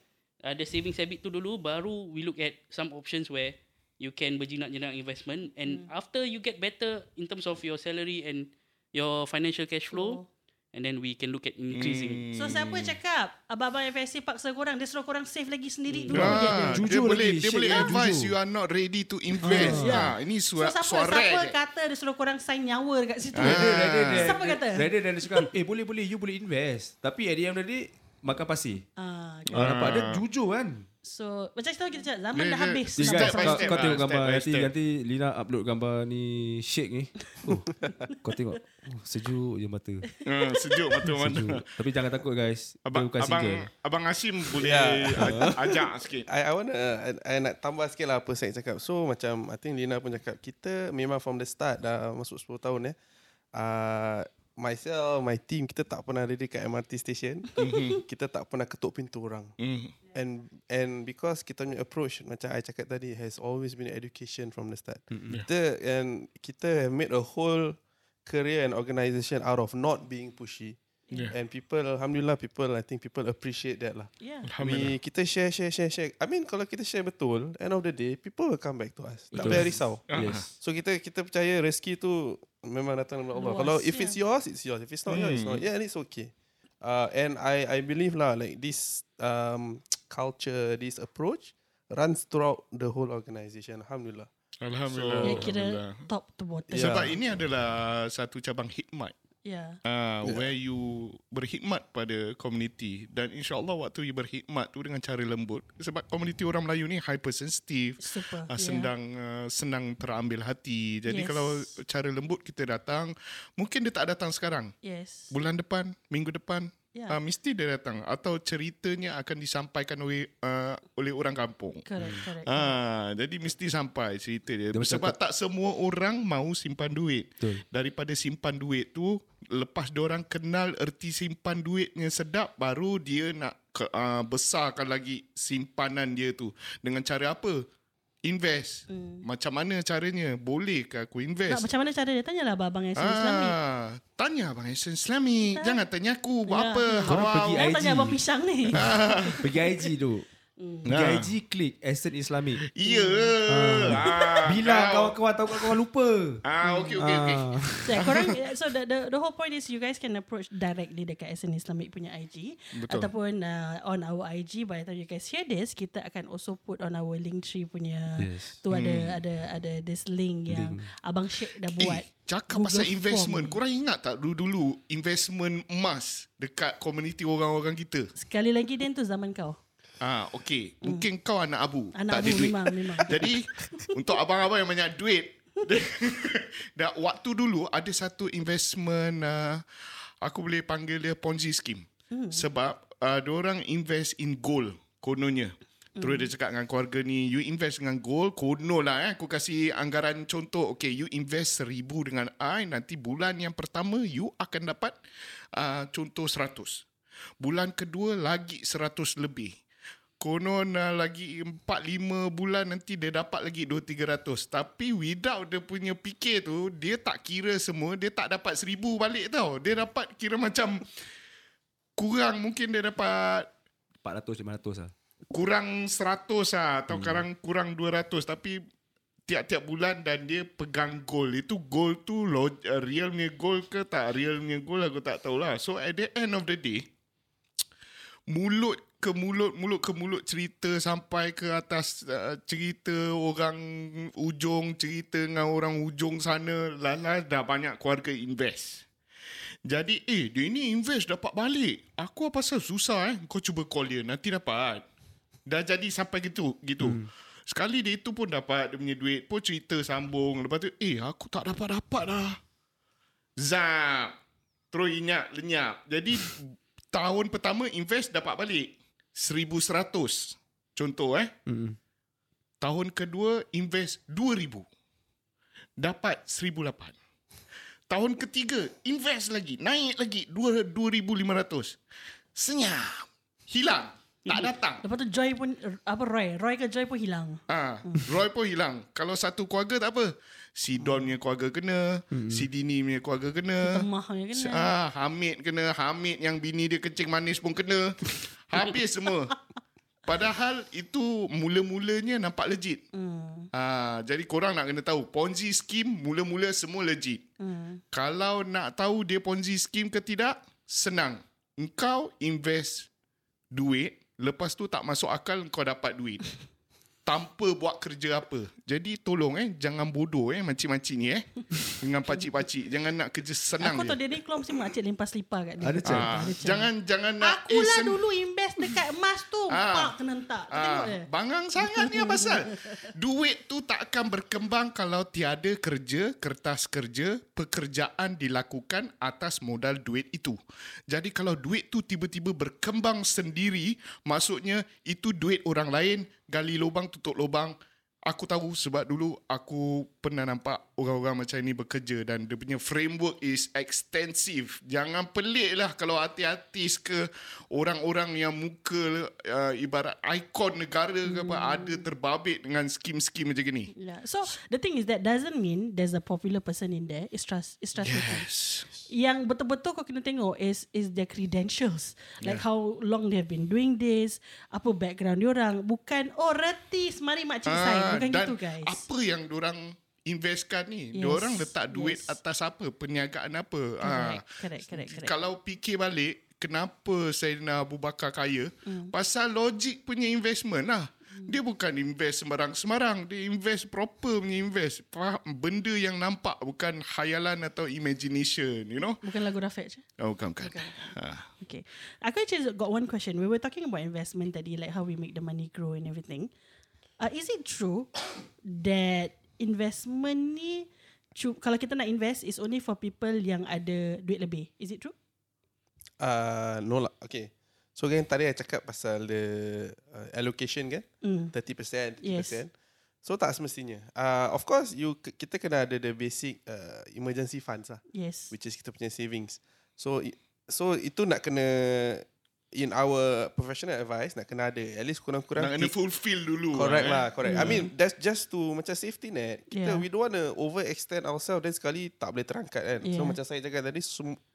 Ada savings habit tu dulu baru we look at some options where you can berjinak-jinak investment and after you get better in terms of your salary and your financial cash flow and then we can look at increasing. So siapa cakap abang-abang FSC paksa korang dia suruh korang save lagi sendiri dulu Ah, dia. dia Jujur boleh lagi, dia boleh lah, advise jujur. you are not ready to invest. Ah, ini So suara siapa suara siapa je. kata dia suruh korang sign nyawa dekat situ? Rather, rather than, Siapa kata? Rather than dia cakap, eh boleh boleh, you boleh invest. Tapi at the end of the day, makan pasir. Ah, okay. Ah, nampak dia jujur kan? So macam kita kita cakap zaman Dia- dah dia- habis. Step by kau, step kau tengok step gambar by nanti, step. nanti Lina upload gambar ni shake ni. Oh, kau tengok. Oh, sejuk je mata. Ah, sejuk mata mana. Sejuk. Tapi jangan takut guys. Abang, dia bukan abang, single. abang Asim boleh Ya. aj- ajak sikit. I, I wanna I, I nak tambah sikit lah apa saya cakap. So macam I think Lina pun cakap kita memang from the start dah masuk 10 tahun ya. Uh, myself, my team kita tak pernah ada dekat MRT station. kita tak pernah ketuk pintu orang. Hmm. And and because kita punya approach macam I cakap tadi has always been education from the start. Kita and kita have made a whole career and organisation out of not being pushy. Yeah. And people, alhamdulillah, people, I think people appreciate that lah. Yeah. We kita share share share share. I mean kalau kita share betul, end of the day people will come back to us. Tak Betul. payah risau. Yes. So kita kita percaya rezeki tu memang datang dari Allah. Luas, Kalau if yeah. it's yours, it's yours. If it's not yours, it's not. Yeah, and it's okay. Uh, and I I believe lah like this um culture, this approach runs throughout the whole organisation. Alhamdulillah. Alhamdulillah. Dia kira Alhamdulillah. top to bottom. Yeah. Sebab ini adalah satu cabang hikmat. Yeah. Uh, where you berkhidmat pada community dan insyaallah waktu you berkhidmat tu dengan cara lembut sebab community orang Melayu ni hypersensitive Super, uh, yeah. senang uh, senang terambil hati jadi Yes. kalau cara lembut kita datang mungkin dia tak datang sekarang Yes. bulan depan minggu depan Ya. uh, mesti dia datang atau ceritanya akan disampaikan oleh uh, oleh orang kampung Correct, correct. Ah, jadi mesti sampai cerita dia. Dia Sebab tak semua orang mau simpan duit. Betul. Daripada simpan duit tu, lepas orang kenal erti simpan duitnya sedap, baru dia nak ke, uh, besarkan lagi simpanan dia tu. Dengan cara apa? Invest. Macam mana caranya? Boleh ke aku Nak invest? macam mana cara dia? Tanyalah abang Islami. Ah, tanya Abang Hasan Islami. Jangan tanya aku buat Ya. apa. Korang Hawa. pergi IG. tanya abang pisang ni. Pergi IG tu. Pergi Ah. IG klik Ascent Islamic. Ya. Ah, Bilang kau. kawan-kawan tahu kawan lupa. Ah, okey okey okey. Ah. So, korang, so the, the the whole point is you guys can approach directly dekat SN Islamic punya IG Betul. ataupun uh, on our IG by the time you guys hear this kita akan also put on our link tree punya Yes. tu ada ada ada this link yang abang Syed dah buat. Eh, cakap Google pasal Form. investment. Korang ingat tak dulu-dulu investment emas dekat komuniti orang-orang kita? Sekali lagi Dan tu zaman kau. Ah, okey. Mungkin kau anak abu. Hmm. Anak tak ada abu, duit. memang, memang. Jadi, untuk abang-abang yang banyak duit, dah waktu dulu ada satu investment uh, aku boleh panggil dia Ponzi scheme. Hmm. Sebab uh, orang invest in gold kononnya. Terus Hmm. dia cakap dengan keluarga ni, you invest dengan gold, konon lah eh. Aku kasih anggaran contoh, okay, you invest seribu dengan I, nanti bulan yang pertama, you akan dapat uh, contoh seratus. Bulan kedua, lagi seratus lebih. Konon uh, lagi 4-5 bulan nanti dia dapat lagi 2-300. Tapi without dia punya fikir tu, dia tak kira semua, dia tak dapat 1000 balik tau. Dia dapat kira macam kurang mungkin dia dapat 400 500 lah. kurang 100 lah atau hmm. kurang kurang 200 tapi tiap-tiap bulan dan dia pegang gold. Itu gold tu lo, uh, real punya gold ke tak real punya gold aku tak tahulah. So at the end of the day, mulut ke mulut, mulut ke mulut cerita sampai ke atas uh, cerita orang ujung, cerita dengan orang ujung sana, lala dah banyak keluarga invest. Jadi eh dia ni invest dapat balik. Aku apa pasal susah eh. Kau cuba call dia nanti dapat. Dah jadi sampai gitu gitu. Hmm. Sekali dia itu pun dapat dia punya duit pun cerita sambung. Lepas tu eh aku tak dapat-dapat dah. Zap. Terus ingat lenyap. Jadi tahun pertama invest dapat balik 1100. Contoh eh. Hmm. Tahun kedua invest 2000. Dapat 1008. Tahun ketiga invest lagi, naik lagi 2 2500. Senyap. Hilang. Tak datang. Lepas tu Joy pun apa Roy, Roy ke Joy pun hilang. Ah, Roy pun hilang. Kalau satu keluarga tak apa. Si Don punya keluarga kena, hmm. si Dini punya keluarga kena. Temah punya kena. Ah, Hamid kena, Hamid yang bini dia kencing manis pun kena. Habis semua. Padahal itu mula-mulanya nampak legit. Hmm. Ah, jadi korang nak kena tahu Ponzi scheme mula-mula semua legit. Hmm. Kalau nak tahu dia Ponzi scheme ke tidak, senang. Engkau invest duit, lepas tu tak masuk akal kau dapat duit. Tanpa buat kerja apa. Jadi tolong eh, jangan bodoh eh makcik-makcik ni eh. Dengan pakcik-pakcik. Jangan nak kerja senang Aku je. tahu dia ni keluar mesti makcik limpas selipar kat dia. Ada cak. Ah, jangan jangan nak Aku lah sen- dulu invest dekat emas tu. Ah. Pak kena Tengok Ah, dia. bangang sangat ni apa pasal? Duit tu tak akan berkembang kalau tiada kerja, kertas kerja, pekerjaan dilakukan atas modal duit itu. Jadi kalau duit tu tiba-tiba berkembang sendiri, maksudnya itu duit orang lain, gali lubang tutup lubang. Aku tahu sebab dulu aku pernah nampak orang-orang macam ini bekerja dan dia punya framework is extensive. Jangan pelik lah kalau hati-hati ke orang-orang yang muka uh, ibarat ikon negara ke apa ada terbabit dengan skim-skim macam ni. Yeah. So the thing is that doesn't mean there's a popular person in there. It's trust. It's trustworthy. Yes. Yang betul-betul kau kena tengok is is their credentials. Like how long they have been doing this, apa background diorang. Bukan oh retis mari makcik Ah, sign. Bukan gitu guys. apa yang orang investkan ni? Yes, Diorang letak duit yes. atas apa? Perniagaan apa? Correct, correct, correct, correct. Kalau fikir balik, kenapa Sayyidina Abu Bakar kaya? Hmm. Pasal logik punya investment lah. Dia bukan invest sembarang-sembarang. Dia invest proper punya invest. Faham? Benda yang nampak bukan khayalan atau imagination, you know? Bukan lagu Rafiq je. Oh, bukan, bukan. Ha. Okay. Aku actually got one question. We were talking about investment tadi, like how we make the money grow and everything. Uh, is it true that investment ni, cu- kalau kita nak invest, is only for people yang ada duit lebih? Is it true? Uh, no lah. Okay. So kan tadi I cakap pasal the uh, allocation kan? Mm. 30%, 30%. Yes. So tak semestinya. Uh, of course, you kita kena ada the basic uh, emergency funds lah. Yes. Which is kita punya savings. So so itu nak kena in our professional advice nak kena ada at least kurang-kurang Nak kena fulfill dulu. Correct eh. lah, correct. I mean that's just to macam safety net. Kita Yeah. we don't want to overextend ourselves then sekali tak boleh terangkat kan. So Yeah. macam saya cakap tadi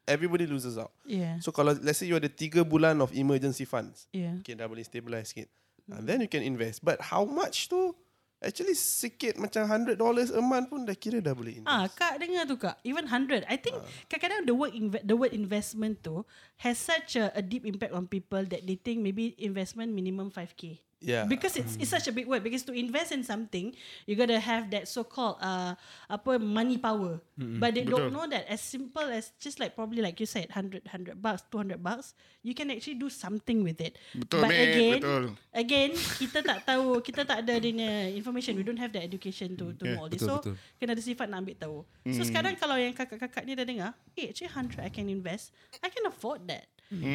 everybody loses out. Yeah. So kalau let's say you ada tiga bulan of emergency funds, Yeah. okay dah boleh stabilize sikit. And then you can invest. But how much tu? Actually sikit macam $100 a month pun dah kira dah boleh invest. Ah, kak dengar tu kak. Even 100. I think kadang-kadang the word inve- the word investment tu has such a, a deep impact on people that they think maybe investment minimum 5k. Yeah. Because it's it's such a big word. Because to invest in something, you gotta have that so-called uh apa money power. But they don't know that as simple as just like probably like you said, 100 100 bucks, 200 bucks, you can actually do something with it. Betul, But mate, again, betul. again, kita tak tahu, kita tak ada dia information. We don't have the education to to Yeah, know all this. betul, so betul. kena ada sifat nak ambil tahu. So sekarang kalau yang kakak-kakak ni dah dengar, eh actually 100 I can invest. I can afford that.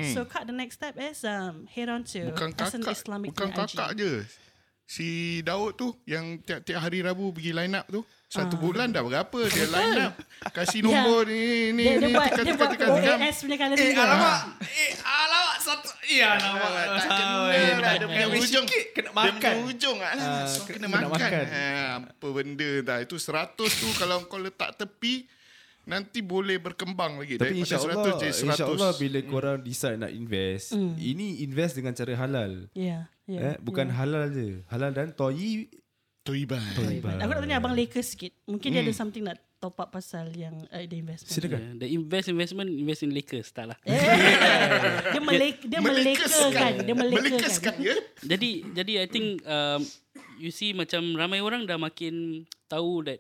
So kak the next step is um head on to Bukan Hasan kakak, Islamic bukan punya IG. kakak je. Si Daud tu yang tiap-tiap hari Rabu pergi line up tu. Satu bulan dah berapa dia line up. Kasih nombor ni ni. Ya. Dia, dia ni buat tekan dia tekan buat tekan tekan. OAS punya kala Eh, alamak. Eh, alamak. Satu. Ya, alamak. Tak Ah, kena eh, lah Dia punya eh, ujung sikit kena Dia makan. punya ujung lah Ah, so, kena Kena makan. makan ha, Apa benda dah Itu 100 tu Kalau kau letak tepi Nanti boleh berkembang lagi Tapi Daripada insyaAllah 100 jadi 100 InsyaAllah bila korang decide nak invest Ini invest dengan cara halal Yeah, yeah. eh, Bukan yeah. halal je Halal dan toyi Toiban. Aku nak tanya Abang Lakers sikit. Mungkin dia ada something nak top up pasal yang uh, the investment. Silakan. Yeah, the invest investment invest in Lakers tak lah. Eh, dia melek dia melekakan, dia melekakan. Melekaskan ya. jadi jadi I think um, you see macam ramai orang dah makin tahu that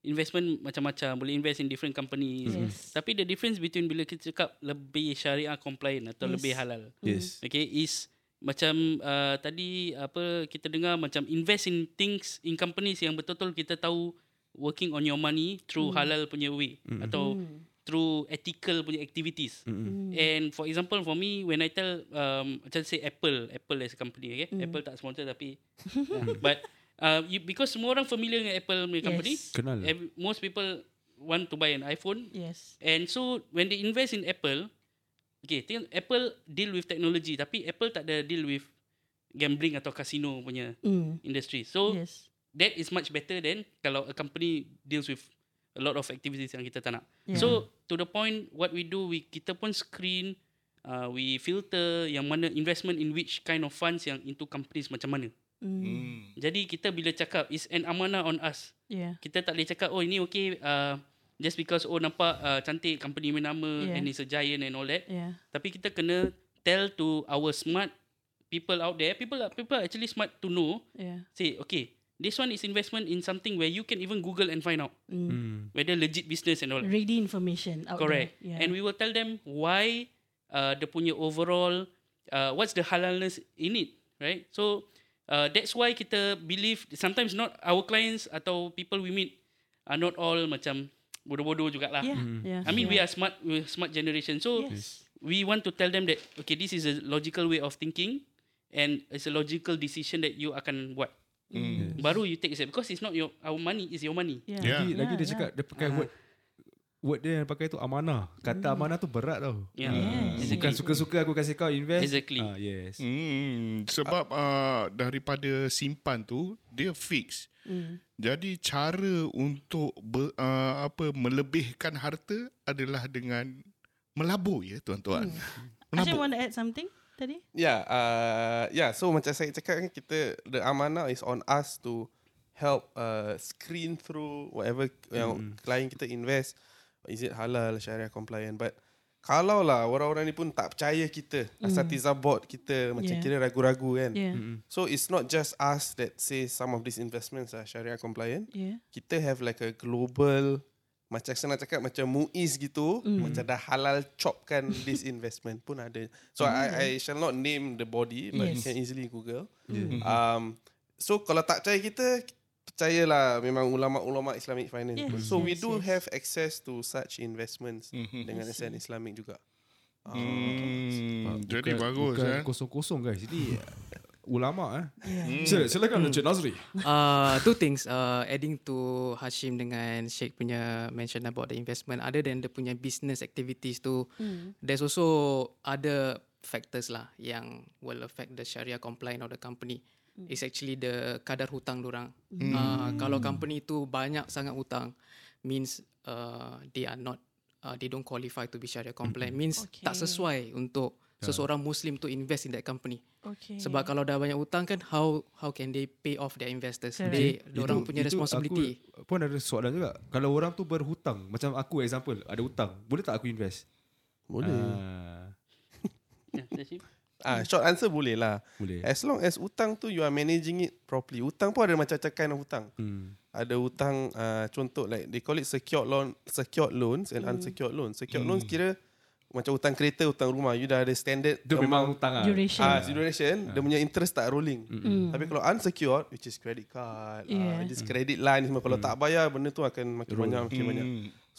investment macam-macam boleh invest in different companies. Yes. Tapi the difference between bila kita cakap lebih syariah compliant atau Yes. lebih halal. Yes. Okay is macam uh, tadi apa kita dengar macam invest in things in companies yang betul-betul kita tahu working on your money through halal punya way atau through ethical punya activities. And for example for me when I tell um macam say Apple, Apple as a company okay. Apple tak sponsor tapi yeah. but uh, you, because semua orang familiar dengan Apple punya company. Yes. Kenal. Every, most people want to buy an iPhone Yes. And so when they invest in Apple, okay, tengok Apple deal with technology tapi Apple tak ada deal with gambling atau casino punya Mm. industry. So Yes. that is much better than kalau a company deals with a lot of activities yang kita tak nak. Yeah. So to the point what we do we kita pun screen uh, we filter yang mana investment in which kind of funds yang into companies macam mana. Mm. Jadi kita bila cakap is an amanah on us Yeah. kita tak boleh cakap oh ini okay uh, just because oh nampak uh, cantik company nama Yeah. and it's a giant and all that Yeah. tapi kita kena tell to our smart people out there people are, people are actually smart to know Yeah. say okay this one is investment in something where you can even google and find out Mm. whether legit business and all Ready information out correct there. Yeah. and we will tell them why uh, the punya overall uh, what's the halalness in it right so uh, that's why kita believe sometimes not our clients atau people we meet are not all macam bodoh-bodoh jugalah yeah. yeah. I mean yeah. we are smart we are smart generation so Yes. we want to tell them that okay this is a logical way of thinking and it's a logical decision that you akan buat baru you take step because it's not your our money is your money Yeah. Yeah. Lagi, lagi dia yeah. cakap dia pakai word word dia yang pakai tu amanah. Kata amanah tu berat tau. Yeah. Ah, Yes. Bukan suka-suka aku kasih kau invest. Exactly. Ah, yes. Hmm, sebab uh, daripada simpan tu dia fix. Mm. Jadi cara untuk ber, uh, apa melebihkan harta adalah dengan melabur ya tuan-tuan. Actually, Melabur. want to add something tadi? Yeah, uh, yeah. So macam saya cakap kan kita the amanah is on us to help uh, screen through whatever yang klien kita invest. Is it halal, syariah compliant? But kalau lah orang-orang ni pun tak percaya kita, asatiza board kita macam Yeah. kira ragu-ragu kan. Yeah. So it's not just us that say some of these investments are syariah compliant. Yeah. Kita have like a global macam saya nak cakap macam MUIS gitu Mm. macam dah halal chopkan this investment pun ada so I, I shall not name the body but you Yes. can easily google um, so kalau tak percaya kita percayalah memang ulama-ulama Islamic finance Yes, so we yes, do yes. have access to such investments dengan I SN. Islamic juga Hmm, jadi Bukan- bagus bukan eh. kosong-kosong guys. Ini ulama eh. Yeah. Sila, silakan Encik Nazri. Uh, two things. Uh, adding to Hashim dengan Sheikh punya mention about the investment. Other than the punya business activities tu, Mm. there's also other factors lah yang will affect the Sharia compliant of the company. It's actually the kadar hutang orang. Uh, kalau company tu banyak sangat hutang, means uh, they are not, uh, they don't qualify to be Sharia compliant. Means tak Okay. sesuai untuk seseorang Muslim to invest in that company. Okay. Sebab kalau dah banyak hutang kan how how can they pay off their investors? Correct. They orang punya itu responsibility. Aku pun ada soalan juga. Kalau orang tu berhutang, macam aku example, ada hutang, boleh tak aku invest? boleh Ah, yeah, it. Ah short answer boleh lah. Boleh. as long as hutang tu you are managing it properly. Hutang pun ada macam-macam kind of hutang. Hmm. ada hutang uh, contoh like they call it secured loan secured loans and unsecured loans. Secured loans kira macam hutang kereta hutang rumah. You dah ada standard Itu memang amount hutang lah. Duration. ah duration. Dia punya interest tak rolling. Mm. tapi kalau unsecured which is credit card yeah. uh, Yeah. just credit line semua. Kalau tak bayar benda tu akan makin banyak makin banyak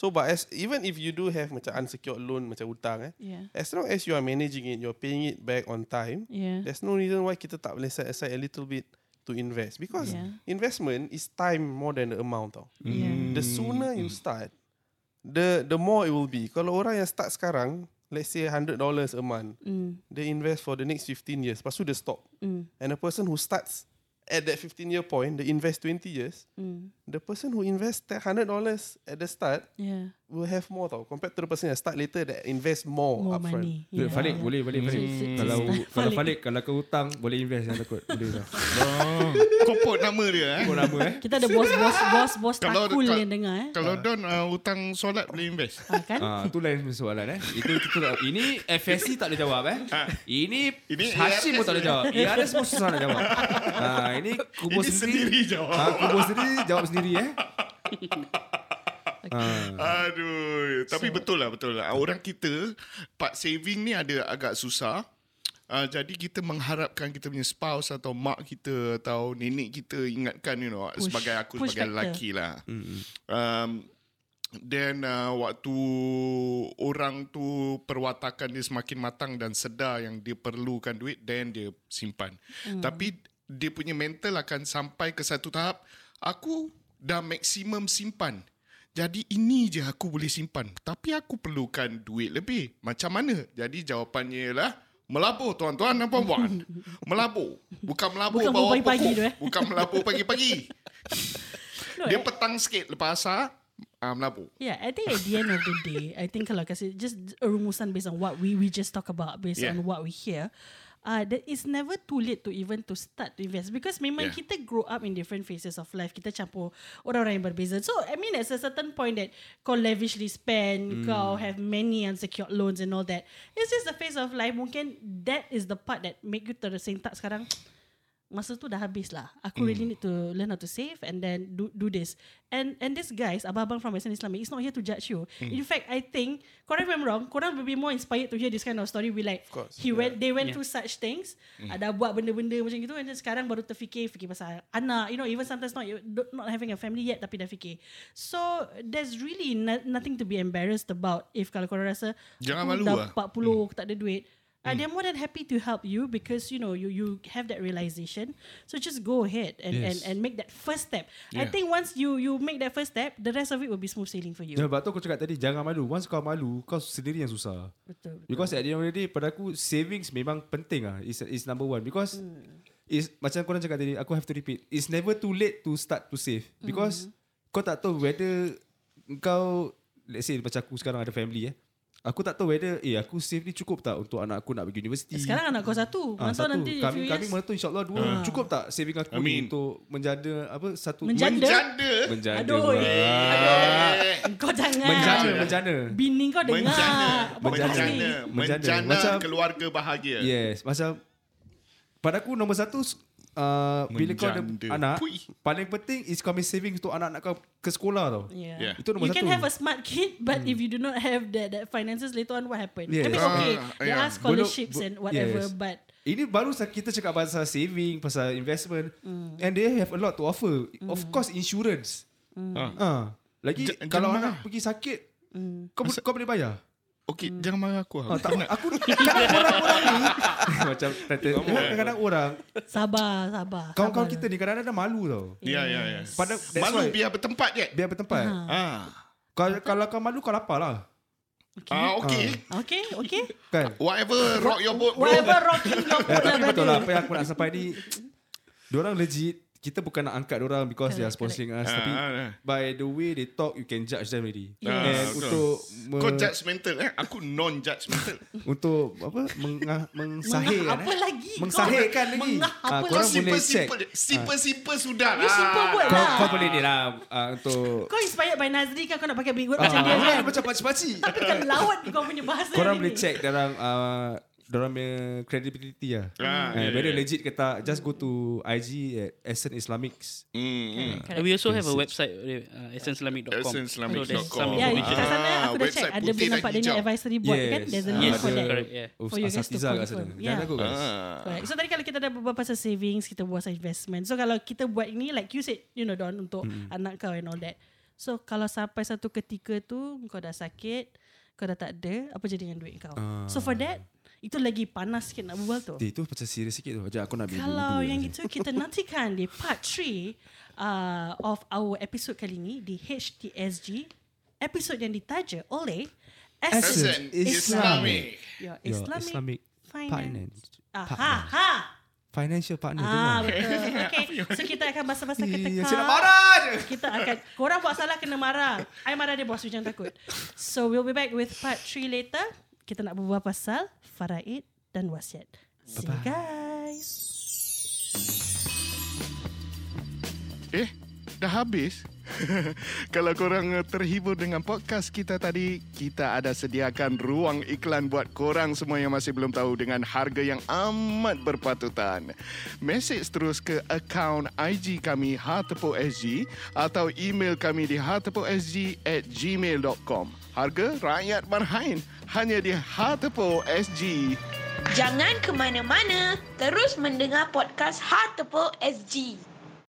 so but as even if you do have macam unsecured loan macam hutang eh Yeah. as long as you are managing it you're paying it back on time Yeah. There's no reason why kita tak boleh set aside a little bit to invest because Yeah. investment is time more than the amount tau. Yeah. The sooner you start, the the more it will be. Kalau orang yang start sekarang, let's say $100 a month, Mm. they invest for the next 15 years, lepas tu dia stop. Mm. And a person who starts at that 15 year point, they invest 20 years, Mm. the person who invest $100 at the start Yeah. Will have more tau compared to the person that start later that invest more, More upfront. money. Yeah. Falik boleh balik Falik. Hmm. Kalau kalau Falik kalau kau hutang boleh invest jangan takut. Boleh. Oh, kau put nama dia eh. Kau nama eh. Kita ada bos-bos bos-bos Kalau- takul kalau- yang dengar eh. Kalau Don uh, hutang solat boleh invest. Ha, kan? Ah, tu lain soalan eh. Itu itu tak. Ini FSC tak boleh jawab eh. Ini, Ini Hashim pun tak boleh jawab. Ya ada semua susah nak jawab. Ah, ini kubur Ini sendiri. sendiri jawab. Ah, kubur sendiri jawab sendiri eh. Aduh, tapi betul lah betul lah. Orang kita part saving ni ada agak susah. Uh, jadi kita mengharapkan kita punya spouse atau mak kita atau nenek kita ingatkan you know Push- sebagai aku push sebagai factor. lelaki lah. Um, then uh, waktu orang tu perwatakan dia semakin matang dan sedar yang dia perlukan duit then dia simpan. Hmm. Tapi dia punya mental akan sampai ke satu tahap aku dah maksimum simpan. Jadi ini je aku boleh simpan. Tapi aku perlukan duit lebih. Macam mana? Jadi jawapannya ialah melabur tuan-tuan dan puan-puan. melabur. Bukan melabur Bukan bawah pagi-pagi pokok. tu, eh? Bukan melabur pagi-pagi. No, Dia eh. petang sikit lepas asar uh, melabur. Yeah, I think at the end of the day, I think kalau kasi just a rumusan based on what we we just talk about, based Yeah. on what we hear, uh, that it's never too late to even to start to invest because memang Yeah. kita grow up in different phases of life. Kita campur orang-orang yang berbeza. So I mean, at a certain point that kau lavishly spend, kau have many unsecured loans and all that. It's just the phase of life. Mungkin that is the part that make you tersentak tak sekarang. Masa tu dah habis lah. Aku really need to learn how to save and then do do this. And and this guys, abang-abang from Western Islamic, is not here to judge you. In fact, I think, correct me if I'm wrong, korang will be more inspired to hear this kind of story. We like, course, he went, they went Yeah. through such things, ada buat benda-benda macam gitu, and then sekarang baru terfikir, fikir pasal anak, you know, even sometimes not not having a family yet, tapi dah fikir. So, there's really no, nothing to be embarrassed about if kalau korang rasa, Jangan malu dah lah. 40, aku tak ada duit. Uh, they're more than happy to help you because you know you you have that realization. So just go ahead and and, Yes. and make that first step. I Yeah. think once you you make that first step, the rest of it will be smooth sailing for you. Jangan sebab tu aku cakap tadi Jangan malu Once kau malu Kau sendiri yang susah Betul. betul. Because at the end of the day Pada aku Savings memang penting lah Is is number one Because is Macam korang cakap tadi Aku have to repeat It's never too late To start to save Because Kau tak tahu whether Kau Let's say macam aku sekarang ada family eh Aku tak tahu whether Eh aku save ni cukup tak Untuk anak aku nak pergi universiti Sekarang anak kau satu. Ah, Mantau satu. nanti kami kami tu insyaallah dua cukup tak saving aku Amin. ni untuk menjada apa satu Menjanda? Menjanda. menjada Aduh. Eh, Kau jangan. menjana menjana Bini kau dengar. Menjana. podcast Menjana. ni. Menjana. Menjana Macam- keluarga bahagia. Yes, macam pada aku nombor satu uh, bila kau ada anak, Pui. paling penting is kau saving untuk anak-anak kau ke sekolah tau. Yeah. Yeah. Itu nombor you satu. can have a smart kid, but if you do not have that, that finances later on, what happen? I Yes. mean, Ah, okay, there yeah. are scholarships Belum- and whatever, yes. but Ini baru kita cakap pasal saving, pasal investment and they have a lot to offer. Of course insurance. Ah. Ah. Lagi J- kalau jangan anak marah. pergi sakit, kau, bo- kau boleh bayar. Okey, jangan marah aku. Ah, tak, aku kadang orang-orang ni macam kadang-kadang orang sabar, sabar. kawan-kawan kita ni kadang-kadang malu tau. Ya, ya, ya. Pada that's Malu why- biar bertempat je. biar bertempat. Ah. Kalau kalau kau malu kau lapar lah. Ah, okey. Okay, okay. Kan? Whatever rock your boat, bro. Whatever rocking your boat lah, tapi betul lah apa yang aku nak sampai ni Diorang legit Kita bukan nak angkat orang Because they are Correct, sponsoring us Ah, Tapi ah. By the way they talk You can judge them already Yes. And untuk me- Kau judgmental eh? Aku non-judgmental. Untuk apa Mengah, Mengsahihkan Mengah apa eh. lagi? Mengsahihkan Kau- lagi mengah apa Kau boleh check simple-simple. Simple-simple sudah You lah. simple kau, lah. kau boleh ni lah uh, Untuk Kau inspired by Nazri kan kau nak pakai big word Ah, macam dia kan? Macam pakcik-pakcik Tapi kan lawan kau punya bahasa Korang ni. boleh check dalam uh, Diorang punya credibility lah Ah, Eh, yeah, Whether yeah. legit ke tak Just go to IG At Essence Islamics Hmm, hmm. Correct. We also have a Yes. website uh, essenceislamik.com. Essenceislamik.com. So there's some Ya, Ah, kat sana aku dah check website ada boleh nampak dia advisory board Yes. kan. There's a Ah, link ada. for that. Correct, yeah. For you guys to Asatiza kat sana confirm. Jangan Yeah. takut guys Ah. Correct. So tadi kalau kita dah berbual pasal savings, kita buat pasal investment. So kalau kita buat ini like you said, you know Don untuk anak kau and all that. So kalau sampai satu ketika tu kau dah sakit, kau dah tak ada, apa jadi dengan duit kau? Ah. So for that, itu lagi panas sikit nak berbual tu. Eh, Itu macam serius sikit tu Sekejap aku nak ambil Kalau yang itu kita nantikan di part 3 uh, of our episode kali ini di HTSG episode yang ditaja oleh Essence Islamic. Islamic. Your Your Islamic, Islamic Finance. Finance Aha, ha. financial partner. Ah dengar. betul. Okay. So kita akan basa-basa Eh, ketekak. Saya nak marah je. Kita akan Korang buat salah Kena marah I marah dia bos Jangan takut So we'll be back with part 3 later Kita nak berbual pasal Faraid dan wasiat See you guys Eh, dah habis? Kalau korang eh, terhibur dengan podcast kita tadi, kita ada sediakan ruang iklan buat korang semua yang masih belum tahu dengan harga yang amat berpatutan. Mesej terus ke akaun IG kami HTPOSG atau email kami di htposg at gmail.com. Harga rakyat marhain hanya di HTPOSG. Jangan ke mana-mana, terus mendengar podcast Heart Tepuk SG.